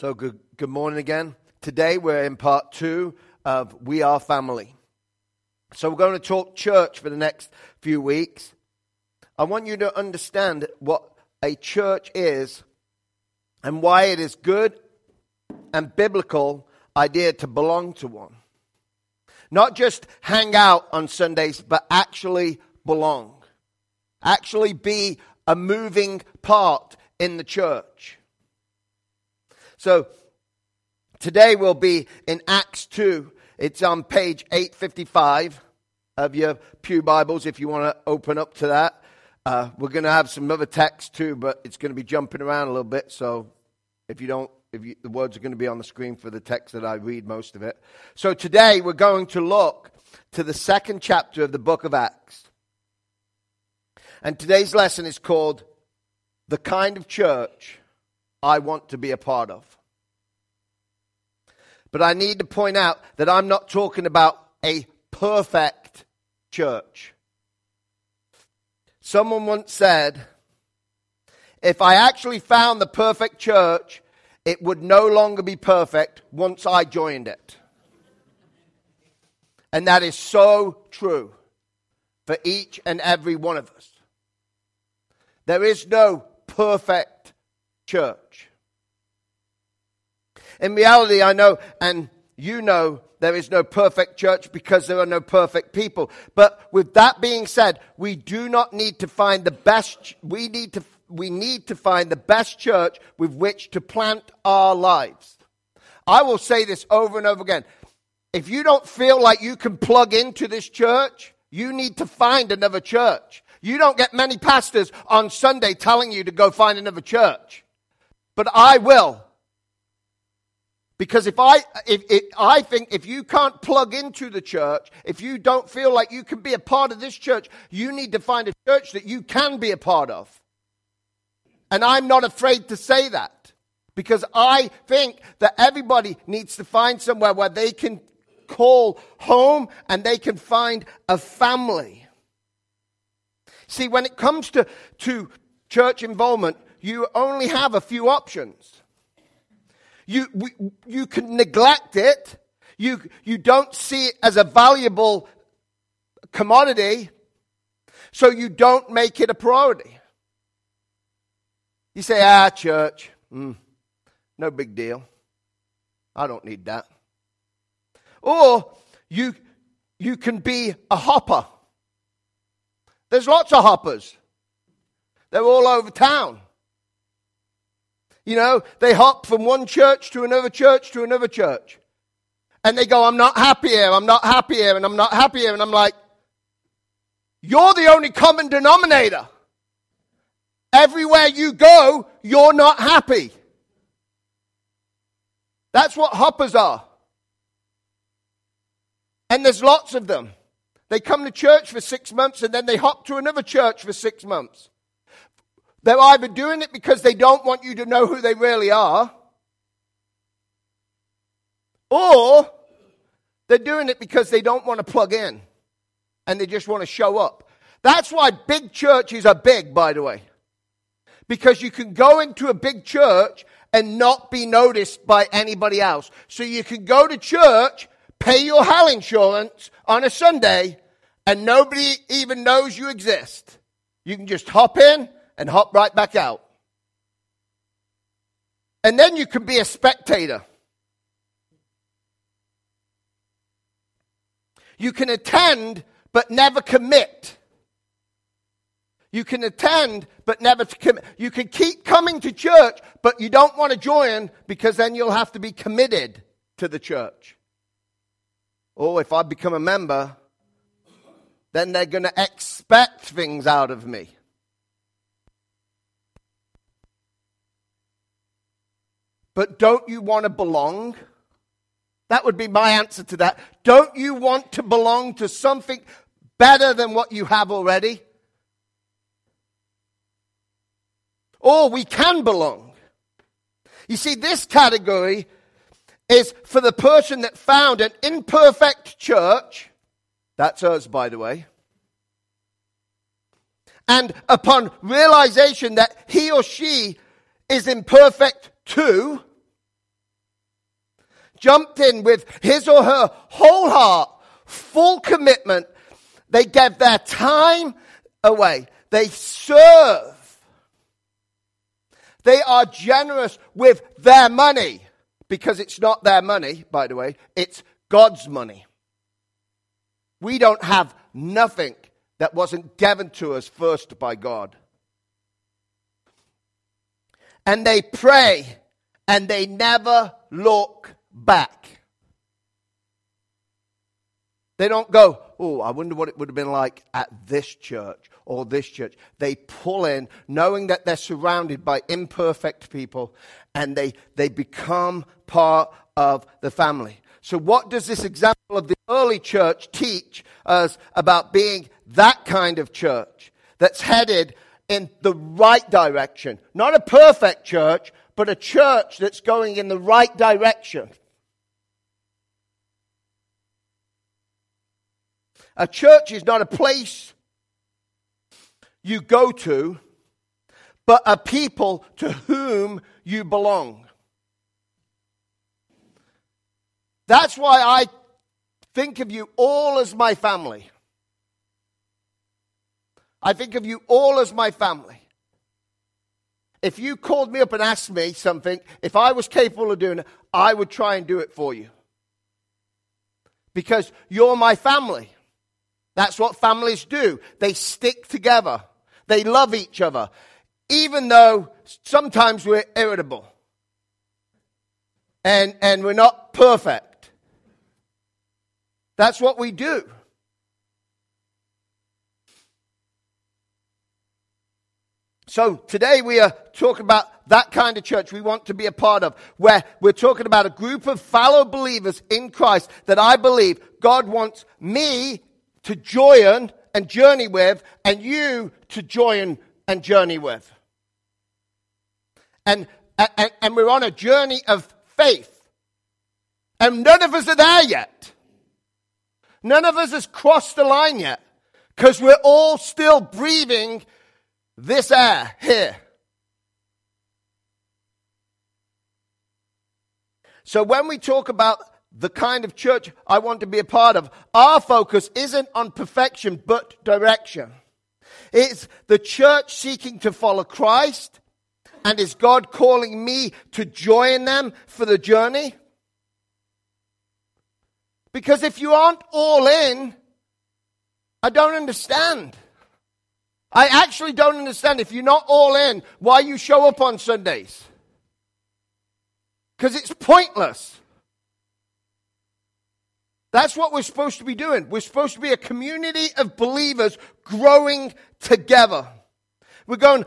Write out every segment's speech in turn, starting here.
So, good, good morning again. Today we're in part two of We Are Family. So, we're going to talk church for the next few weeks. I want you to understand what a church is and why it is good and biblical idea to belong to one. Not just hang out on Sundays, but actually belong. Actually be a moving part in the church. So today we'll be in Acts 2. It's on page 855 of your Pew Bibles if you want to open up to that. Uh, we're going to have some other text too, but it's going to be jumping around a little bit. So if you don't, if you, the words are going to be on the screen for the text that I read most of it. So today we're going to look to the second chapter of the book of Acts. And today's lesson is called The Kind of Church I want to be a part of. But I need to point out that I'm not talking about a perfect church. Someone once said, if I actually found the perfect church, it would no longer be perfect once I joined it. And that is so true for each and every one of us. There is no perfect church. In reality, I know, and you know, there is no perfect church because there are no perfect people. But with that being said, we do not need to find the best, we need to, we need to find the best church with which to plant our lives. I will say this over and over again. If you don't feel like you can plug into this church, you need to find another church. You don't get many pastors on Sunday telling you to go find another church. But I will. Because if I, if, if, I think if you can't plug into the church, if you don't feel like you can be a part of this church, you need to find a church that you can be a part of. And I'm not afraid to say that. Because I think that everybody needs to find somewhere where they can call home and they can find a family. See, when it comes to, to church involvement, you only have a few options. You, we, you can neglect it. You, you don't see it as a valuable commodity, so you don't make it a priority. You say, ah, church, mm, no big deal. I don't need that. Or you, you can be a hopper. There's lots of hoppers. They're all over town. You know, they hop from one church to another church to another church. And they go, I'm not happy here, I'm not happy here, and I'm not happy here. And I'm like, you're the only common denominator. Everywhere you go, you're not happy. That's what hoppers are. And there's lots of them. They come to church for six months and then they hop to another church for six months. They're either doing it because they don't want you to know who they really are, or they're doing it because they don't want to plug in and they just want to show up. That's why big churches are big, by the way. Because you can go into a big church and not be noticed by anybody else. So you can go to church, pay your health insurance on a Sunday, and nobody even knows you exist. You can just hop in and hop right back out. And then you can be a spectator. You can attend but never commit. You can attend but never commit. You can keep coming to church but you don't want to join because then you'll have to be committed to the church. Oh, if I become a member, then they're going to expect things out of me. But don't you want to belong? That would be my answer to that. Don't you want to belong to something better than what you have already? Or we can belong. You see, this category is for the person that found an imperfect church. That's us, by the way. And upon realization that he or she is imperfect too, jumped in with his or her whole heart, full commitment. They gave their time away. They serve. They are generous with their money because it's not their money, by the way, it's God's money. We don't have nothing that wasn't given to us first by God. And they pray and they never look back. They don't go, oh, I wonder what it would have been like at this church or this church. They pull in, knowing that they're surrounded by imperfect people, and they, they become part of the family. So, what does this example of the early church teach us about being that kind of church that's headed in the right direction? Not a perfect church, but a church that's going in the right direction. A church is not a place you go to, but a people to whom you belong. That's why I think of you all as my family. I think of you all as my family. If you called me up and asked me something, if I was capable of doing it, I would try and do it for you. Because you're my family. That's what families do. They stick together. They love each other. Even though sometimes we're irritable. And, and we're not perfect. That's what we do. So today we are talking about that kind of church we want to be a part of, where we're talking about a group of fellow believers in Christ that I believe God wants me to join and journey with, and you to join and journey with. And, and, and we're on a journey of faith. And none of us are there yet. None of us has crossed the line yet because we're all still breathing this air here. So when we talk about the kind of church I want to be a part of, our focus isn't on perfection but direction. It's the church seeking to follow Christ. And is God calling me to join them for the journey? Because if you aren't all in, I don't understand. I actually don't understand if you're not all in why you show up on Sundays. Because it's pointless. That's what we're supposed to be doing. We're supposed to be a community of believers growing together. We're going,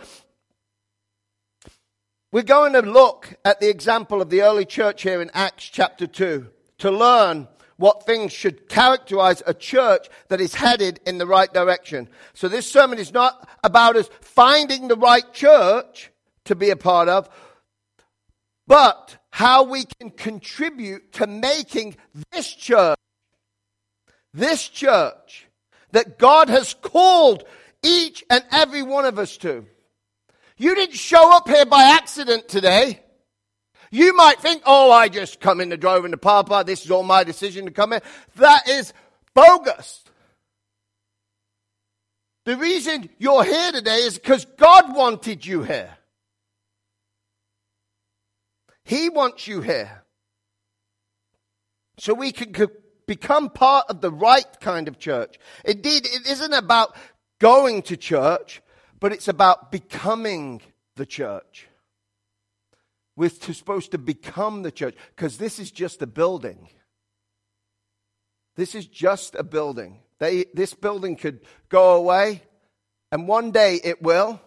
we're going to look at the example of the early church here in Acts chapter 2 to learn what things should characterize a church that is headed in the right direction. So this sermon is not about us finding the right church to be a part of, but how we can contribute to making this church, this church that God has called each and every one of us to. You didn't show up here by accident today. You might think, oh, I just come in the drove in the Papa. This is all my decision to come in. That is bogus. The reason you're here today is because God wanted you here. He wants you here. So we can become part of the right kind of church. Indeed, it isn't about going to church, but it's about becoming the church. We're supposed to become the church because this is just a building. This is just a building. They, this building could go away, and one day it will.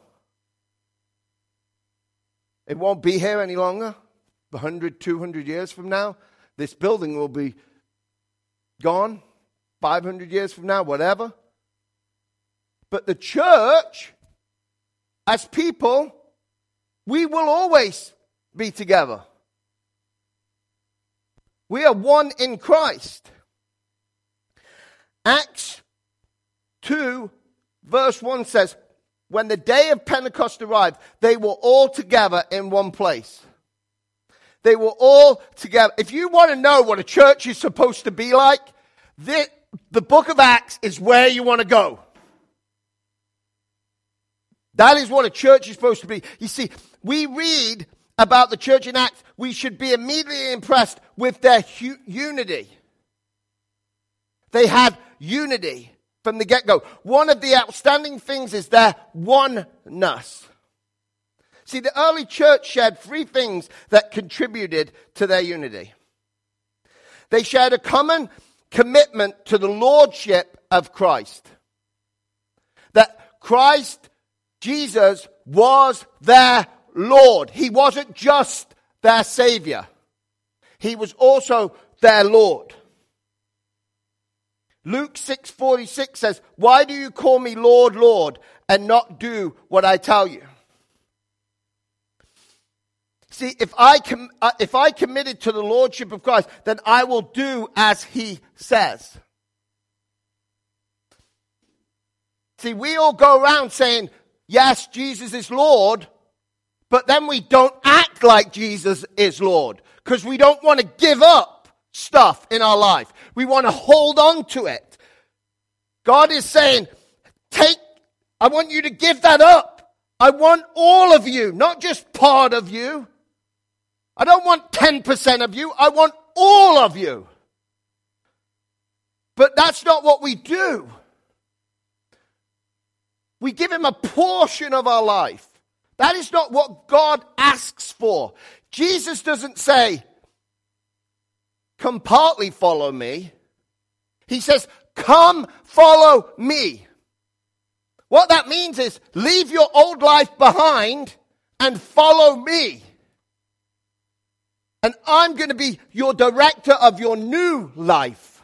It won't be here any longer. 100, 200 years from now, this building will be gone. 500 years from now, whatever. But the church, as people, we will always be together. We are one in Christ. Acts 2, verse 1 says, When the day of Pentecost arrived, they were all together in one place. They were all together. If you want to know what a church is supposed to be like, the, the book of Acts is where you want to go. That is what a church is supposed to be. You see, we read about the church in Acts, we should be immediately impressed with their hu- unity. They had unity from the get go. One of the outstanding things is their oneness. See, the early church shared three things that contributed to their unity. They shared a common commitment to the lordship of Christ. That Christ, Jesus, was their Lord. He wasn't just their Savior. He was also their Lord. Luke 6:46 says, "Why do you call me Lord, Lord, and not do what I tell you?" See, if I, com- uh, if I committed to the Lordship of Christ, then I will do as He says. See, we all go around saying, yes, Jesus is Lord, but then we don't act like Jesus is Lord because we don't want to give up stuff in our life. We want to hold on to it. God is saying, take, I want you to give that up. I want all of you, not just part of you. I don't want 10% of you. I want all of you. But that's not what we do. We give him a portion of our life. That is not what God asks for. Jesus doesn't say, come partly follow me. He says, come follow me. What that means is leave your old life behind and follow me. And I'm going to be your director of your new life.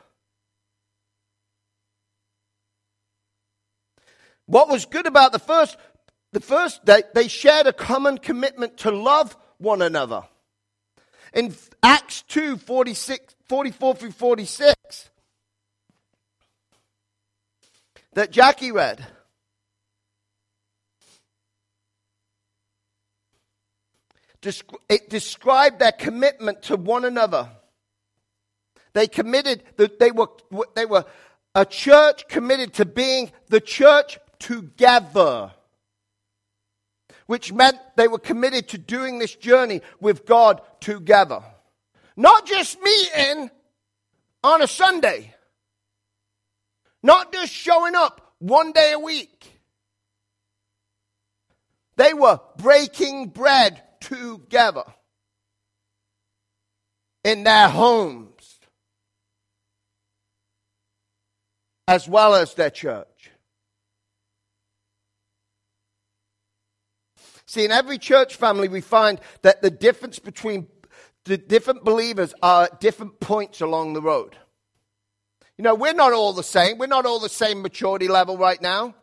What was good about the first, the first day, they shared a common commitment to love one another. In Acts 2 46, 44 through 46, that Jackie read. It described their commitment to one another. They committed, that they were, they were a church committed to being the church together, which meant they were committed to doing this journey with God together. Not just meeting on a Sunday, not just showing up one day a week. They were breaking bread together in their homes as well as their church. See, in every church family, we find that the difference between the different believers are at different points along the road. You know, we're not all the same. We're not all the same maturity level right now.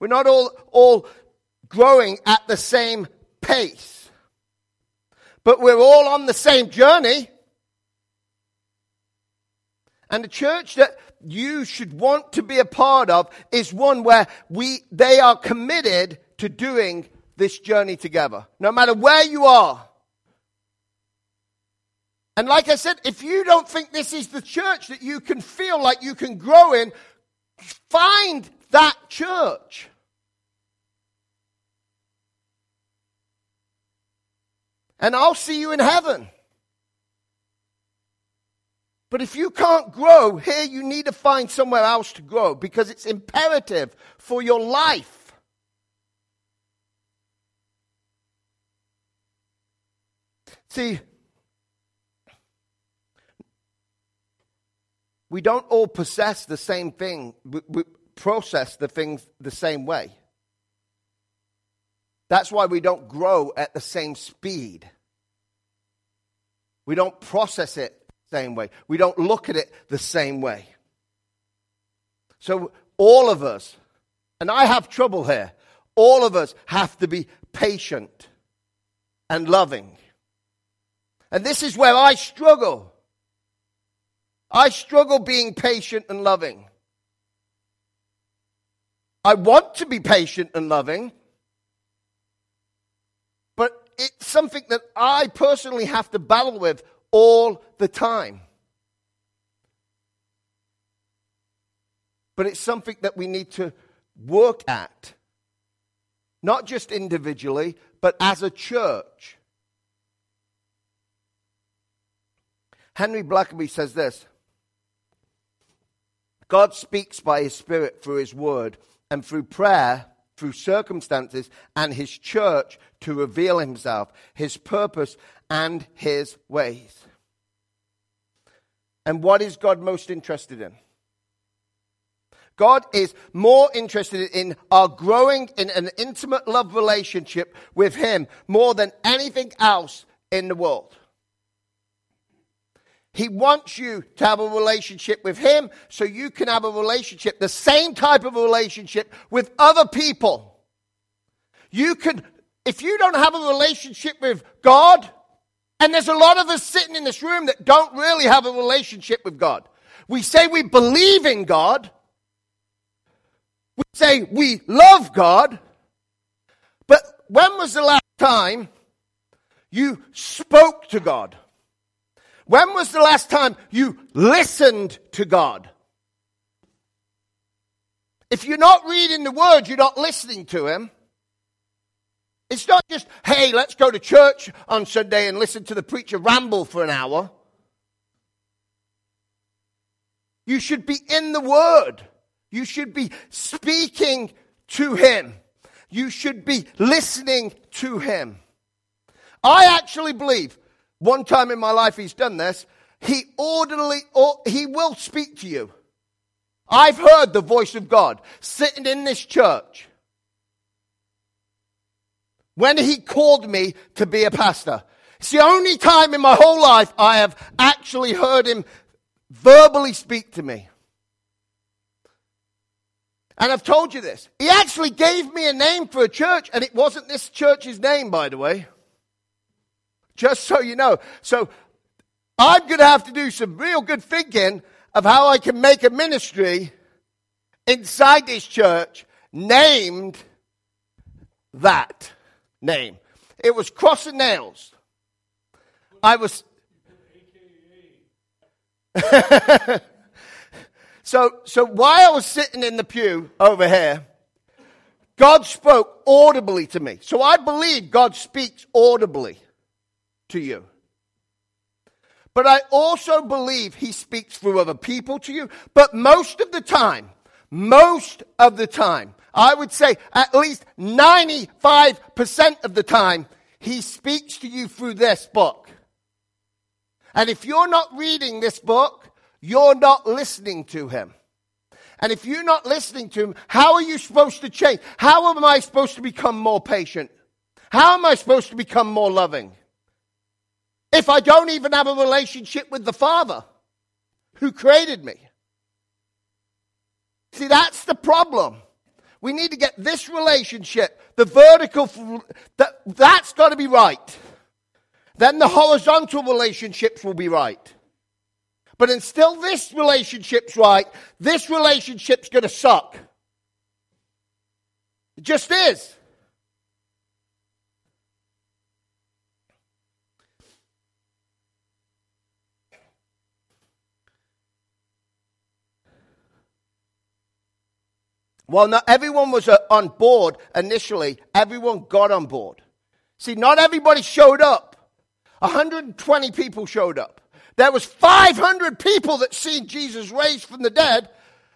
We're not all, all growing at the same pace. But we're all on the same journey. And the church that you should want to be a part of is one where we, they are committed to doing this journey together. No matter where you are. And like I said, if you don't think this is the church that you can feel like you can grow in, find that church. And I'll see you in heaven. But if you can't grow here, you need to find somewhere else to grow because it's imperative for your life. See, we don't all possess the same thing, we, we process the things the same way. That's why we don't grow at the same speed. We don't process it the same way. We don't look at it the same way. So, all of us, and I have trouble here, all of us have to be patient and loving. And this is where I struggle. I struggle being patient and loving. I want to be patient and loving, something that I personally have to battle with all the time. But it's something that we need to work at, not just individually, but as a church. Henry Blackaby says this God speaks by his Spirit through his word and through prayer, through circumstances, and his church to reveal himself, his purpose, and his ways. And what is God most interested in? God is more interested in our growing in an intimate love relationship with Him more than anything else in the world. He wants you to have a relationship with Him so you can have a relationship, the same type of relationship with other people. You can, if you don't have a relationship with God, and there's a lot of us sitting in this room that don't really have a relationship with God. We say we believe in God. We say we love God. But when was the last time you spoke to God? When was the last time you listened to God? If you're not reading the word, you're not listening to him. It's not just, hey, let's go to church on Sunday and listen to the preacher ramble for an hour. You should be in the word. You should be speaking to him. You should be listening to him. I actually believe one time in my life he's done this. He orderly, or he will speak to you. I've heard the voice of God sitting in this church when he called me to be a pastor. It's the only time in my whole life I have actually heard him verbally speak to me. And I've told you this. He actually gave me a name for a church, and it wasn't this church's name, by the way. Just so you know. So I'm going to have to do some real good thinking of how I can make a ministry inside this church named that name. It was crossing nails. I was. so, so while I was sitting in the pew over here, God spoke audibly to me. So I believe God speaks audibly to you. But I also believe he speaks through other people to you. But most of the time, most of the time, I would say at least 95% of the time, he speaks to you through this book. And if you're not reading this book, you're not listening to him. And if you're not listening to him, how are you supposed to change? How am I supposed to become more patient? How am I supposed to become more loving? If I don't even have a relationship with the Father who created me? See, that's the problem. We need to get this relationship, the vertical, that, that's got to be right. Then the horizontal relationships will be right. But until this relationship's right, this relationship's going to suck. It just is. Well, not everyone was uh, on board initially. Everyone got on board. See, not everybody showed up. 120 people showed up. There was 500 people that seen Jesus raised from the dead.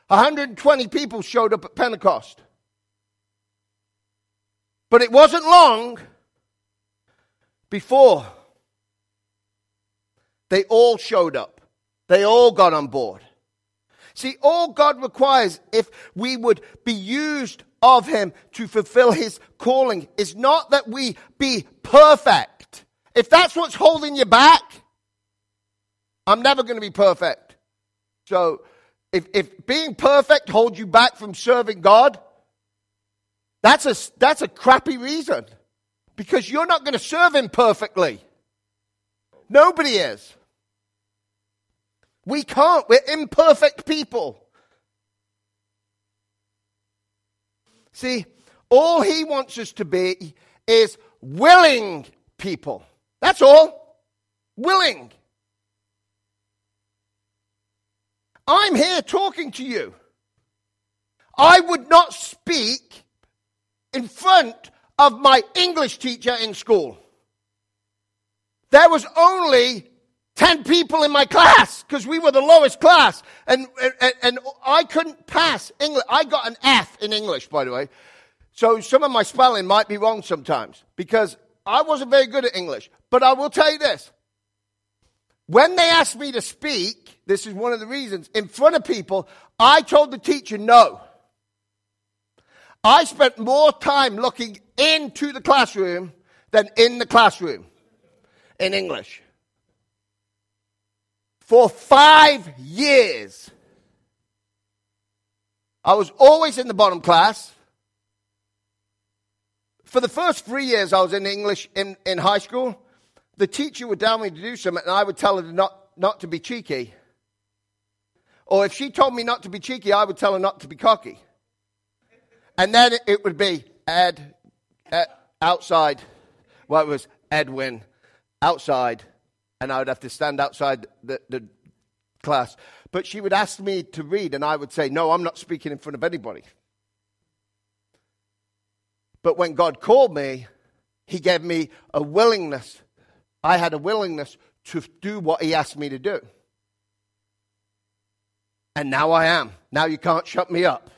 120 people showed up at Pentecost. But it wasn't long before they all showed up. They all got on board. See, all God requires if we would be used of Him to fulfill His calling is not that we be perfect. If that's what's holding you back, I'm never going to be perfect. So, if, if being perfect holds you back from serving God, that's a, that's a crappy reason. Because you're not going to serve Him perfectly. Nobody is. We can't. We're imperfect people. See, all he wants us to be is willing people. That's all. Willing. I'm here talking to you. I would not speak in front of my English teacher in school. There was only 10 people in my class because we were the lowest class. And, and, and I couldn't pass English. I got an F in English, by the way. So some of my spelling might be wrong sometimes because I wasn't very good at English. But I will tell you this. When they asked me to speak, this is one of the reasons, in front of people, I told the teacher no. I spent more time looking into the classroom than in the classroom in English. For five years, I was always in the bottom class. For the first three years I was in English in, in high school, the teacher would tell me to do something and I would tell her not, not to be cheeky. Or if she told me not to be cheeky, I would tell her not to be cocky. And then it would be Ed, Ed outside. Well, was Edwin outside. And I would have to stand outside the, the class. But she would ask me to read, and I would say, No, I'm not speaking in front of anybody. But when God called me, He gave me a willingness. I had a willingness to do what He asked me to do. And now I am. Now you can't shut me up.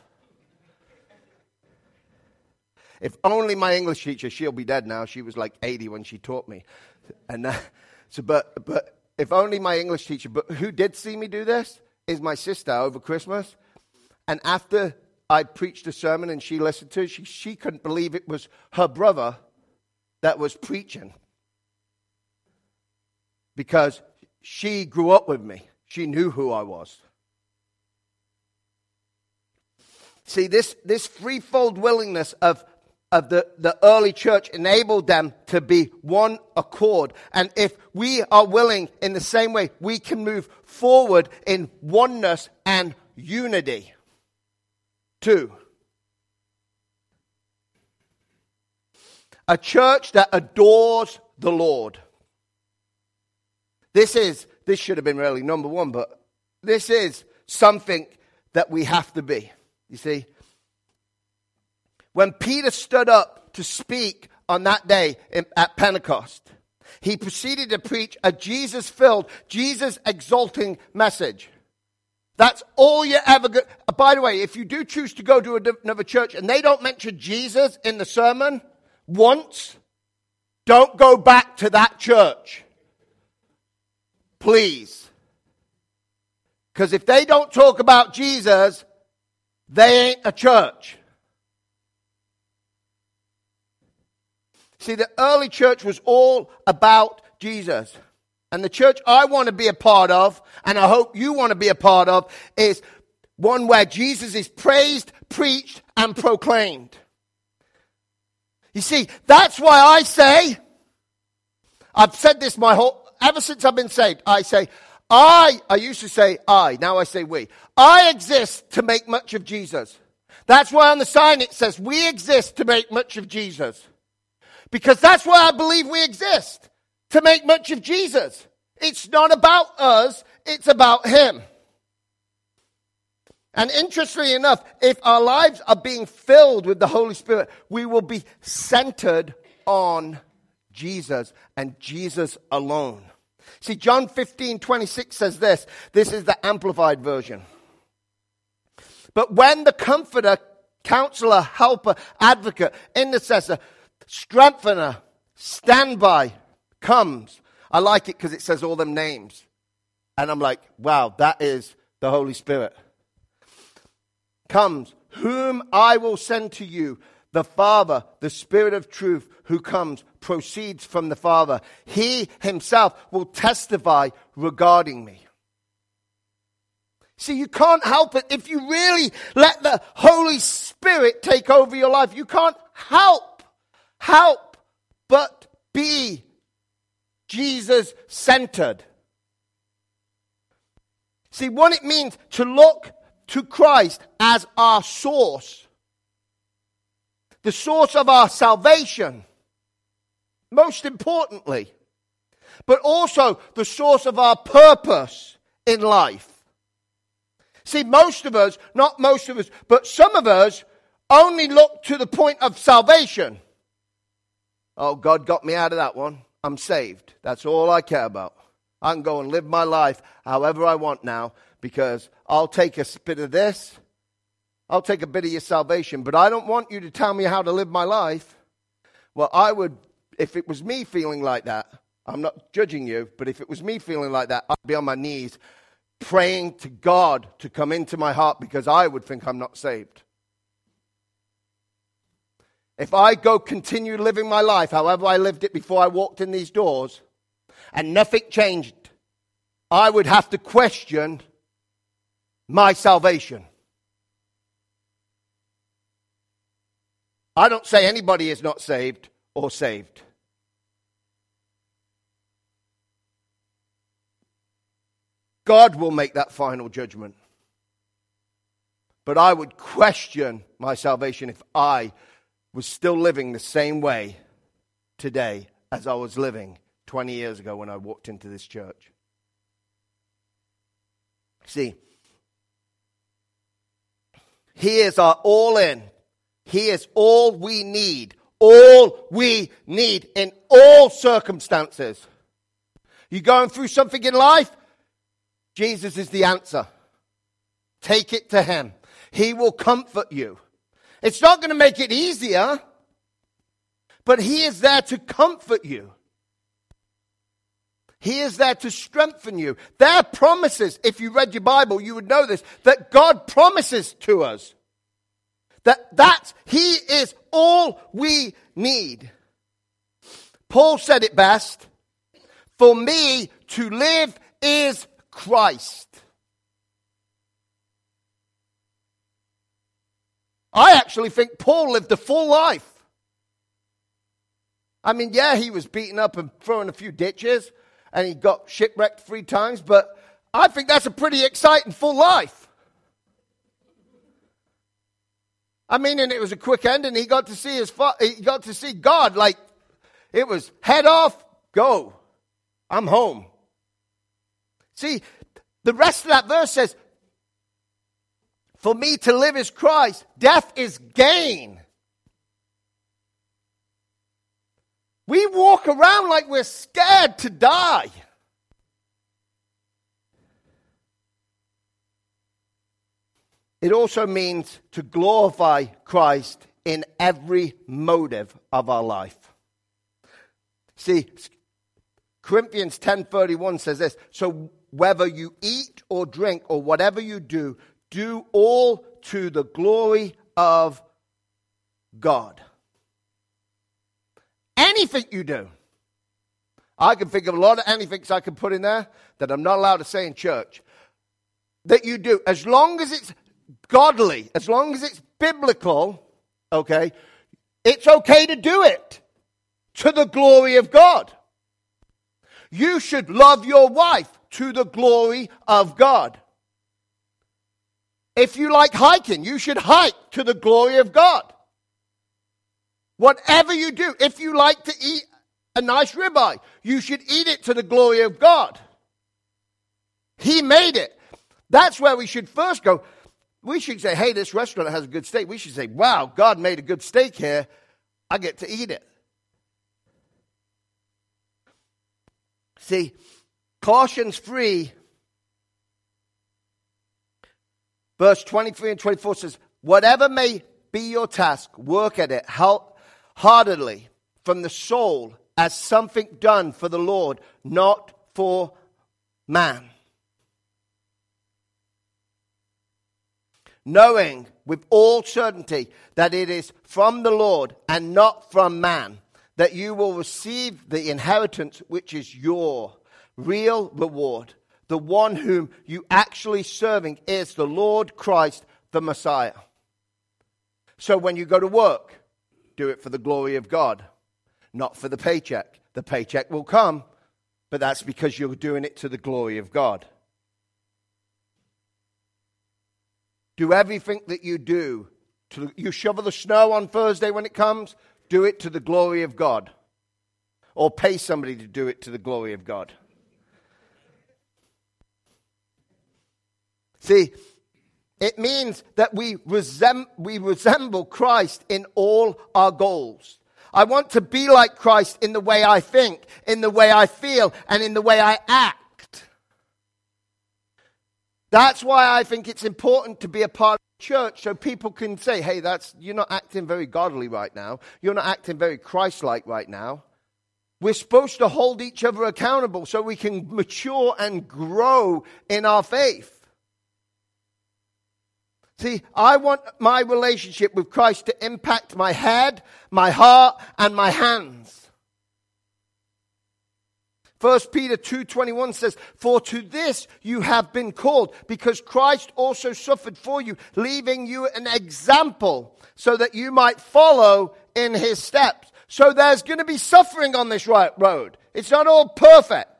If only my English teacher, she'll be dead now. She was like 80 when she taught me. And uh, so, but, but if only my English teacher, but who did see me do this is my sister over Christmas. And after I preached a sermon and she listened to it, she, she couldn't believe it was her brother that was preaching. Because she grew up with me, she knew who I was. See, this, this threefold willingness of of the, the early church enabled them to be one accord. And if we are willing in the same way, we can move forward in oneness and unity. Two, a church that adores the Lord. This is, this should have been really number one, but this is something that we have to be. You see, when Peter stood up to speak on that day at Pentecost, he proceeded to preach a Jesus filled, Jesus exalting message. That's all you ever get. Uh, by the way, if you do choose to go to another church and they don't mention Jesus in the sermon once, don't go back to that church. Please. Because if they don't talk about Jesus, they ain't a church. See, the early church was all about Jesus. And the church I want to be a part of, and I hope you want to be a part of, is one where Jesus is praised, preached, and proclaimed. You see, that's why I say, I've said this my whole, ever since I've been saved, I say, I, I used to say I, now I say we. I exist to make much of Jesus. That's why on the sign it says, we exist to make much of Jesus. Because that's why I believe we exist to make much of Jesus. It's not about us, it's about Him. And interestingly enough, if our lives are being filled with the Holy Spirit, we will be centered on Jesus and Jesus alone. See, John 15, 26 says this. This is the amplified version. But when the comforter, counselor, helper, advocate, intercessor, strengthener, standby comes. I like it because it says all them names. And I'm like, wow, that is the Holy Spirit. Comes, whom I will send to you, the Father, the Spirit of truth, who comes, proceeds from the Father. He himself will testify regarding me. See, you can't help it if you really let the Holy Spirit take over your life. You can't help help but be Jesus centered. See, what it means to look to Christ as our source, the source of our salvation, most importantly, but also the source of our purpose in life. See, most of us, not most of us, but some of us only look to the point of salvation. Oh, God got me out of that one. I'm saved. That's all I care about. I can go and live my life however I want now because I'll take a bit of this, I'll take a bit of your salvation, but I don't want you to tell me how to live my life. Well, I would, if it was me feeling like that, I'm not judging you, but if it was me feeling like that, I'd be on my knees praying to God to come into my heart because I would think I'm not saved. If I go continue living my life however I lived it before I walked in these doors and nothing changed, I would have to question my salvation. I don't say anybody is not saved or saved. God will make that final judgment. But I would question my salvation if I was still living the same way today as I was living 20 years ago when I walked into this church. See, He is our all in. He is all we need. All we need in all circumstances. You're going through something in life? Jesus is the answer. Take it to Him. He will comfort you. It's not going to make it easier, but He is there to comfort you. He is there to strengthen you. There are promises, if you read your Bible, you would know this, that God promises to us. That that He is all we need. Paul said it best. For me to live is Christ. I actually think Paul lived a full life. I mean, yeah, he was beaten up and thrown a few ditches, and he got shipwrecked three times, but I think that's a pretty exciting full life. I mean, and it was a quick end, and he got to see his he got to see God like it was head off, go, I'm home. See, the rest of that verse says, For me to live is Christ, death is gain. We walk around like we're scared to die. It also means to glorify Christ in every motive of our life. See, Corinthians 10:31 says this, so whether you eat or drink or whatever you do, do all to the glory of God. Anything you do. I can think of a lot of anythings I can put in there that I'm not allowed to say in church. That you do, as long as it's godly, as long as it's biblical, okay, it's okay to do it to the glory of God. You should love your wife to the glory of God. If you like hiking, you should hike to the glory of God. Whatever you do, if you like to eat a nice ribeye, you should eat it to the glory of God. He made it. That's where we should first go. We should say, hey, this restaurant has a good steak. We should say, wow, God made a good steak here. I get to eat it. See, Colossians 3, verse 23 and 24 says, Whatever may be your task, work at it heartedly from the soul as something done for the Lord, not for man. Knowing with all certainty that it is from the Lord and not from man that you will receive the inheritance which is your real reward. The one whom you actually serving is the Lord Christ, the Messiah. So when you go to work, do it for the glory of God, not for the paycheck. The paycheck will come, but that's because you're doing it to the glory of God. Do everything that you do. To, you shovel the snow on Thursday when it comes, do it to the glory of God. or pay somebody to do it to the glory of God. See, it means that we, we resemble Christ in all our goals. I want to be like Christ in the way I think, in the way I feel, and in the way I act. That's why I think it's important to be a part of the church so people can say, hey, that's, you're not acting very godly right now. You're not acting very Christ like right now. We're supposed to hold each other accountable so we can mature and grow in our faith. See, I want my relationship with Christ to impact my head, my heart, and my hands. 1 Peter 2:21 says, "For to this you have been called, because Christ also suffered for you, leaving you an example so that you might follow in his steps." So there's going to be suffering on this right road. It's not all perfect.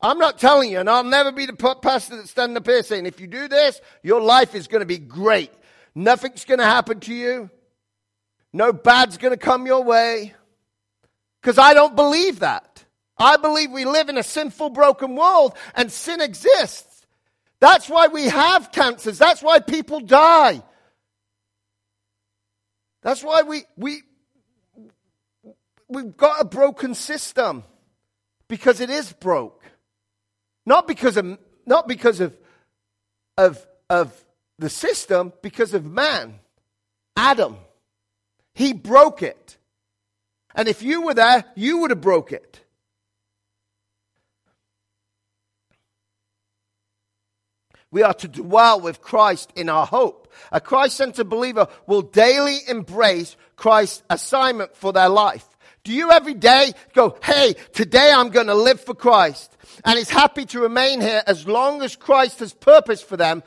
I'm not telling you, and I'll never be the pastor that's standing up here saying, if you do this, your life is going to be great. Nothing's going to happen to you. No bad's going to come your way. Because I don't believe that. I believe we live in a sinful, broken world, and sin exists. That's why we have cancers. That's why people die. That's why we, we, we've got a broken system. Because it is broke. Not because of, not because of, of, of the system, because of man, Adam. He broke it. And if you were there, you would have broke it. We are to dwell with Christ in our hope. A Christ centered believer will daily embrace Christ's assignment for their life. Do you every day go, hey, today I'm going to live for Christ? and is happy to remain here as long as Christ has purpose for them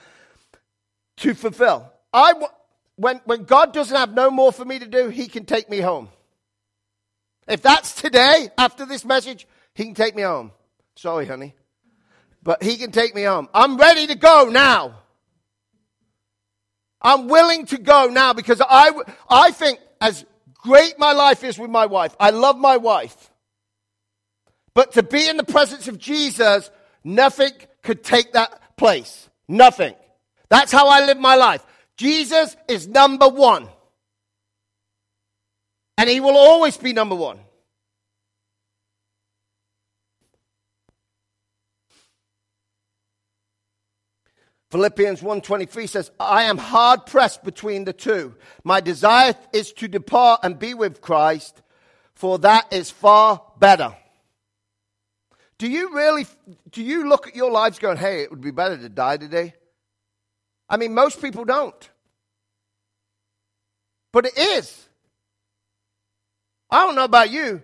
to fulfill. I, when, when God doesn't have no more for me to do, He can take me home. If that's today, after this message, He can take me home. Sorry, honey. But He can take me home. I'm ready to go now. I'm willing to go now because I, I think as great my life is with my wife, I love my wife. But to be in the presence of Jesus, nothing could take that place. Nothing. That's how I live my life. Jesus is number one. And he will always be number one. Philippians 1:23 says, "I am hard pressed between the two. My desire is to depart and be with Christ, for that is far better." Do you really, do you look at your lives going, hey, it would be better to die today? I mean, most people don't. But it is. I don't know about you.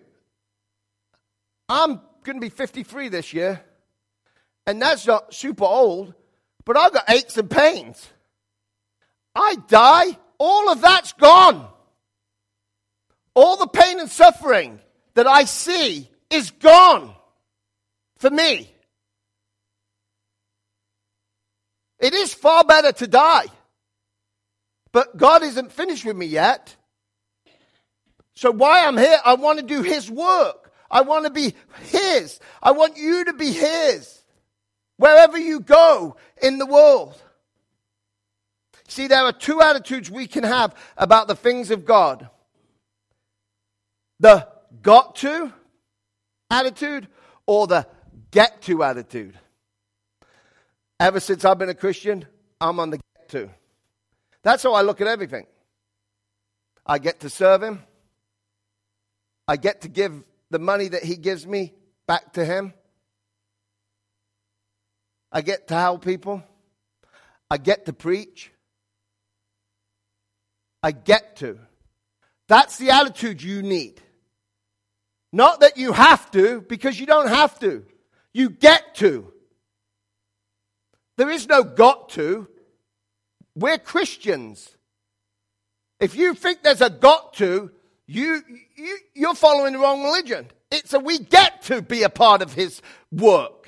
I'm going to be 53 this year. And that's not super old, but I've got aches and pains. I die, all of that's gone. All the pain and suffering that I see is gone for me. It is far better to die. But God isn't finished with me yet. So why I'm here, I want to do His work. I want to be His. I want you to be His. Wherever you go in the world. See, there are two attitudes we can have about the things of God the got to attitude or the get to attitude. Ever since I've been a Christian, I'm on the get to. That's how I look at everything. I get to serve Him, I get to give the money that He gives me back to Him. I get to help people. I get to preach. I get to. That's the attitude you need. Not that you have to, because you don't have to. You get to. There is no got to. We're Christians. If you think there's a got to, you, you, you're following the wrong religion. It's a we get to be a part of his work.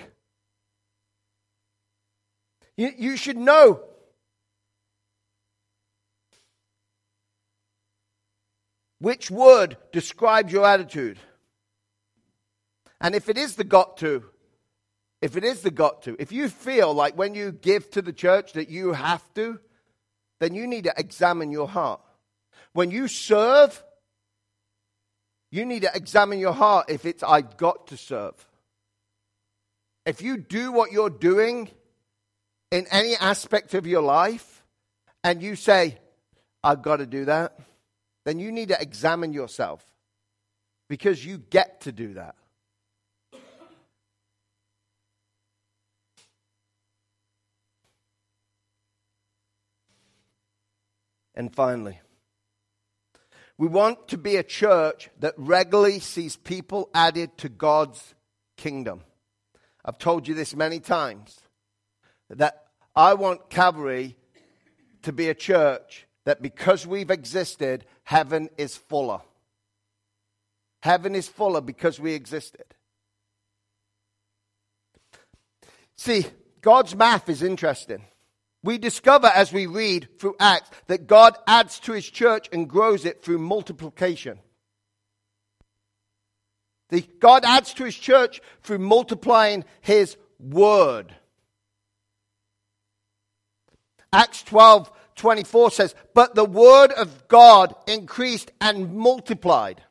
You, you should know. Which word describes your attitude? And if it is the got to, if it is the got to, if you feel like when you give to the church that you have to, then you need to examine your heart. When you serve, you need to examine your heart if it's I've got to serve. If you do what you're doing in any aspect of your life and you say, I've got to do that, then you need to examine yourself because you get to do that. And finally, we want to be a church that regularly sees people added to God's kingdom. I've told you this many times that I want Calvary to be a church that because we've existed, heaven is fuller. Heaven is fuller because we existed. See, God's math is interesting. We discover as we read through Acts that God adds to his church and grows it through multiplication. The, God adds to his church through multiplying his word. Acts 12 24 says, But the word of God increased and multiplied.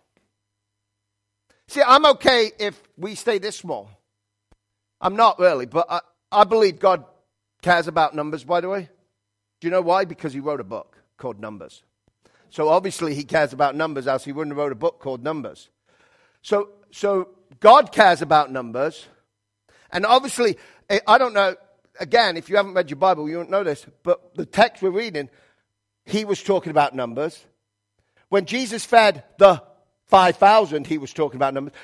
See, I'm okay if we stay this small. I'm not really, but I, I believe God cares about numbers, by the way. Do you know why? Because he wrote a book called Numbers. So obviously he cares about numbers, else he wouldn't have wrote a book called Numbers. So, so God cares about numbers. And obviously, I don't know, again, if you haven't read your Bible, you won't know this, but the text we're reading, he was talking about numbers. When Jesus fed the 5,000, he was talking about numbers.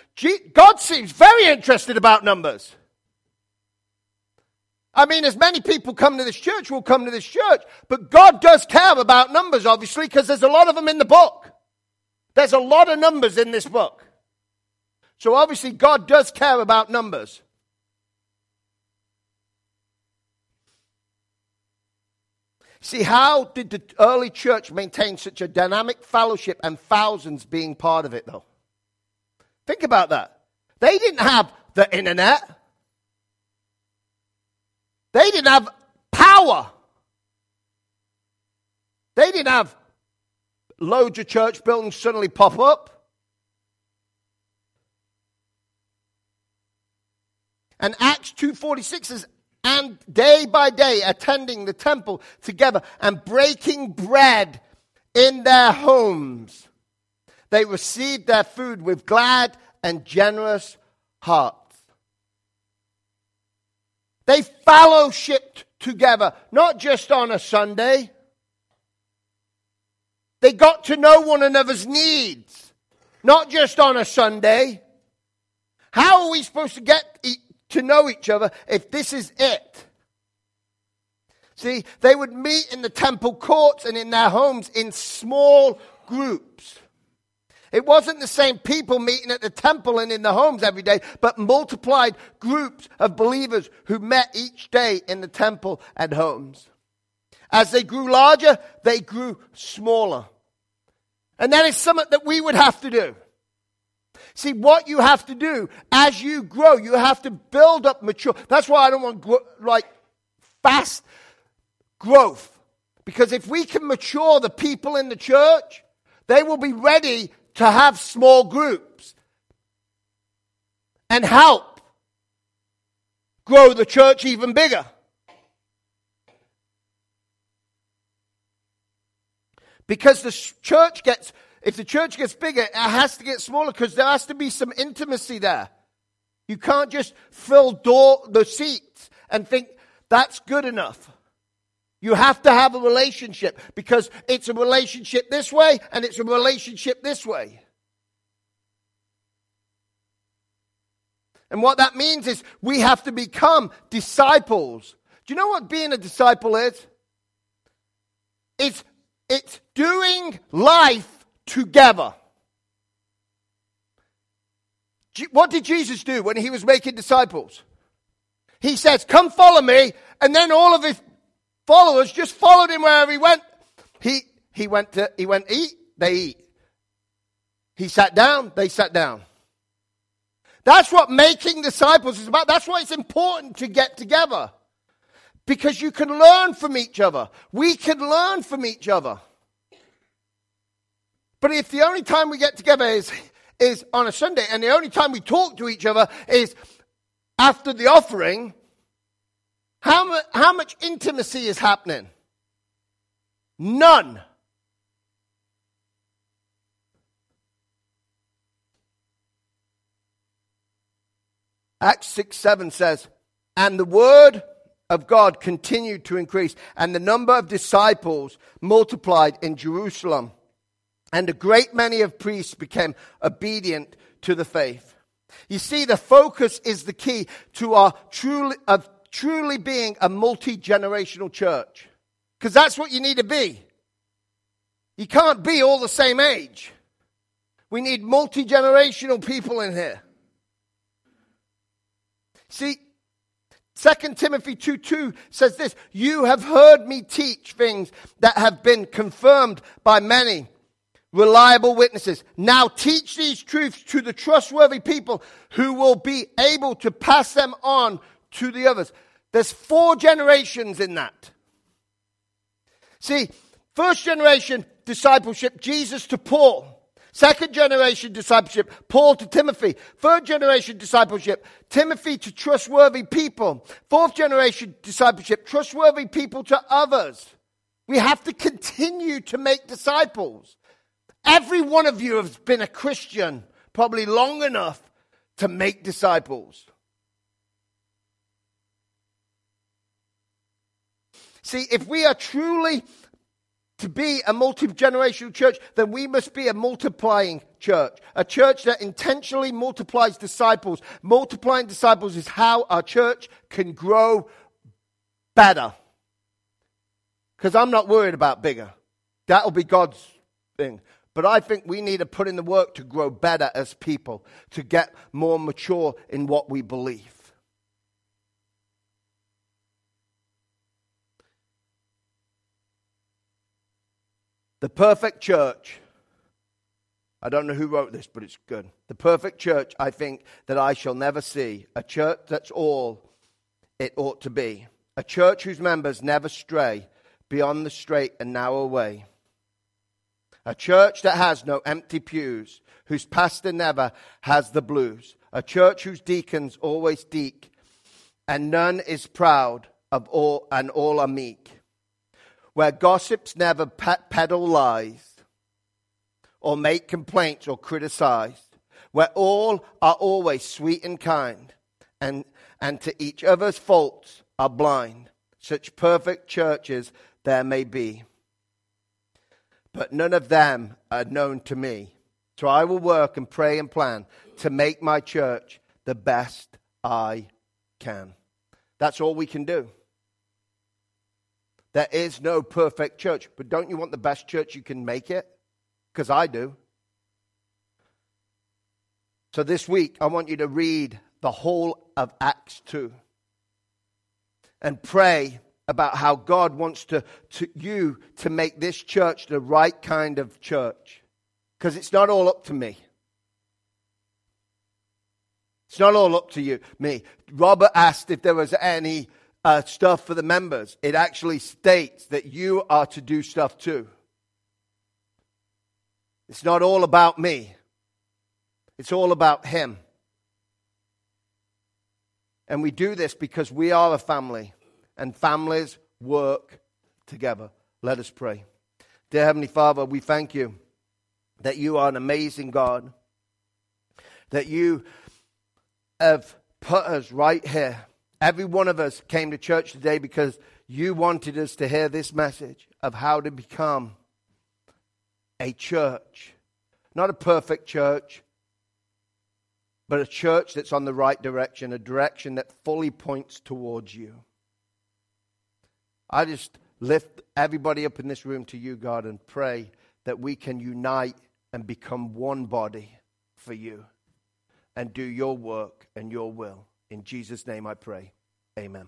God seems very interested about numbers. I mean, as many people come to this church will come to this church, but God does care about numbers, obviously, because there's a lot of them in the book. There's a lot of numbers in this book. So obviously, God does care about numbers. See, how did the early church maintain such a dynamic fellowship and thousands being part of it, though? Think about that. They didn't have the internet. They didn't have power. They didn't have loads of church buildings suddenly pop up. And Acts 2:46 says, and day by day attending the temple together and breaking bread in their homes. They received their food with glad and generous hearts. They fellowshipped together, not just on a Sunday. They got to know one another's needs, not just on a Sunday. How are we supposed to get to know each other if this is it? See, they would meet in the temple courts and in their homes in small groups. It wasn't the same people meeting at the temple and in the homes every day, but multiplied groups of believers who met each day in the temple and homes. As they grew larger, they grew smaller. And that is something that we would have to do. See, what you have to do as you grow, you have to build up mature. That's why I don't want like fast growth. Because if we can mature the people in the church, they will be ready to have small groups and help grow the church even bigger. Because the church gets, if the church gets bigger, it has to get smaller because there has to be some intimacy there. You can't just fill door, the seats and think that's good enough. You have to have a relationship because it's a relationship this way and it's a relationship this way. And what that means is we have to become disciples. Do you know what being a disciple is? It's, it's doing life together. What did Jesus do when he was making disciples? He says, Come follow me. And then all of his followers just followed him wherever he went. He, he went to, he went eat, they eat. He sat down, they sat down. That's what making disciples is about. That's why it's important to get together. Because you can learn from each other. We can learn from each other. But if the only time we get together is, is on a Sunday and the only time we talk to each other is after the offering, how, mu- how much intimacy is happening? None. Acts 6 7 says, And the word of God continued to increase, and the number of disciples multiplied in Jerusalem. And a great many of priests became obedient to the faith. You see, the focus is the key to our truly, of truly being a multi generational church. Because that's what you need to be. You can't be all the same age. We need multi generational people in here. See, 2 Timothy 2 2 says this You have heard me teach things that have been confirmed by many reliable witnesses. Now teach these truths to the trustworthy people who will be able to pass them on to the others. There's four generations in that. See, first generation discipleship, Jesus to Paul. Second generation discipleship, Paul to Timothy. Third generation discipleship, Timothy to trustworthy people. Fourth generation discipleship, trustworthy people to others. We have to continue to make disciples. Every one of you has been a Christian probably long enough to make disciples. See, if we are truly to be a multi generational church, then we must be a multiplying church. A church that intentionally multiplies disciples. Multiplying disciples is how our church can grow better. Because I'm not worried about bigger. That'll be God's thing. But I think we need to put in the work to grow better as people, to get more mature in what we believe. The perfect church. I don't know who wrote this, but it's good. The perfect church, I think, that I shall never see. A church that's all it ought to be. A church whose members never stray beyond the straight and narrow way. A church that has no empty pews, whose pastor never has the blues. A church whose deacons always deek, and none is proud of all, and all are meek where gossips never peddle lies or make complaints or criticize, where all are always sweet and kind and, and to each other's faults are blind. Such perfect churches there may be. But none of them are known to me. So I will work and pray and plan to make my church the best I can. That's all we can do. There is no perfect church. But don't you want the best church you can make it? Because I do. So this week, I want you to read the whole of Acts 2 and pray about how God wants to, to you to make this church the right kind of church. Because it's not all up to me. It's not all up to you, me. Robert asked if there was any uh, stuff for the members. It actually states that you are to do stuff too. It's not all about me, it's all about Him. And we do this because we are a family, and families work together. Let us pray. Dear Heavenly Father, we thank you that you are an amazing God, that you have put us right here Every one of us came to church today because you wanted us to hear this message of how to become a church. Not a perfect church, but a church that's on the right direction, a direction that fully points towards you. I just lift everybody up in this room to you, God, and pray that we can unite and become one body for you and do your work and your will. In Jesus' name I pray. Amen.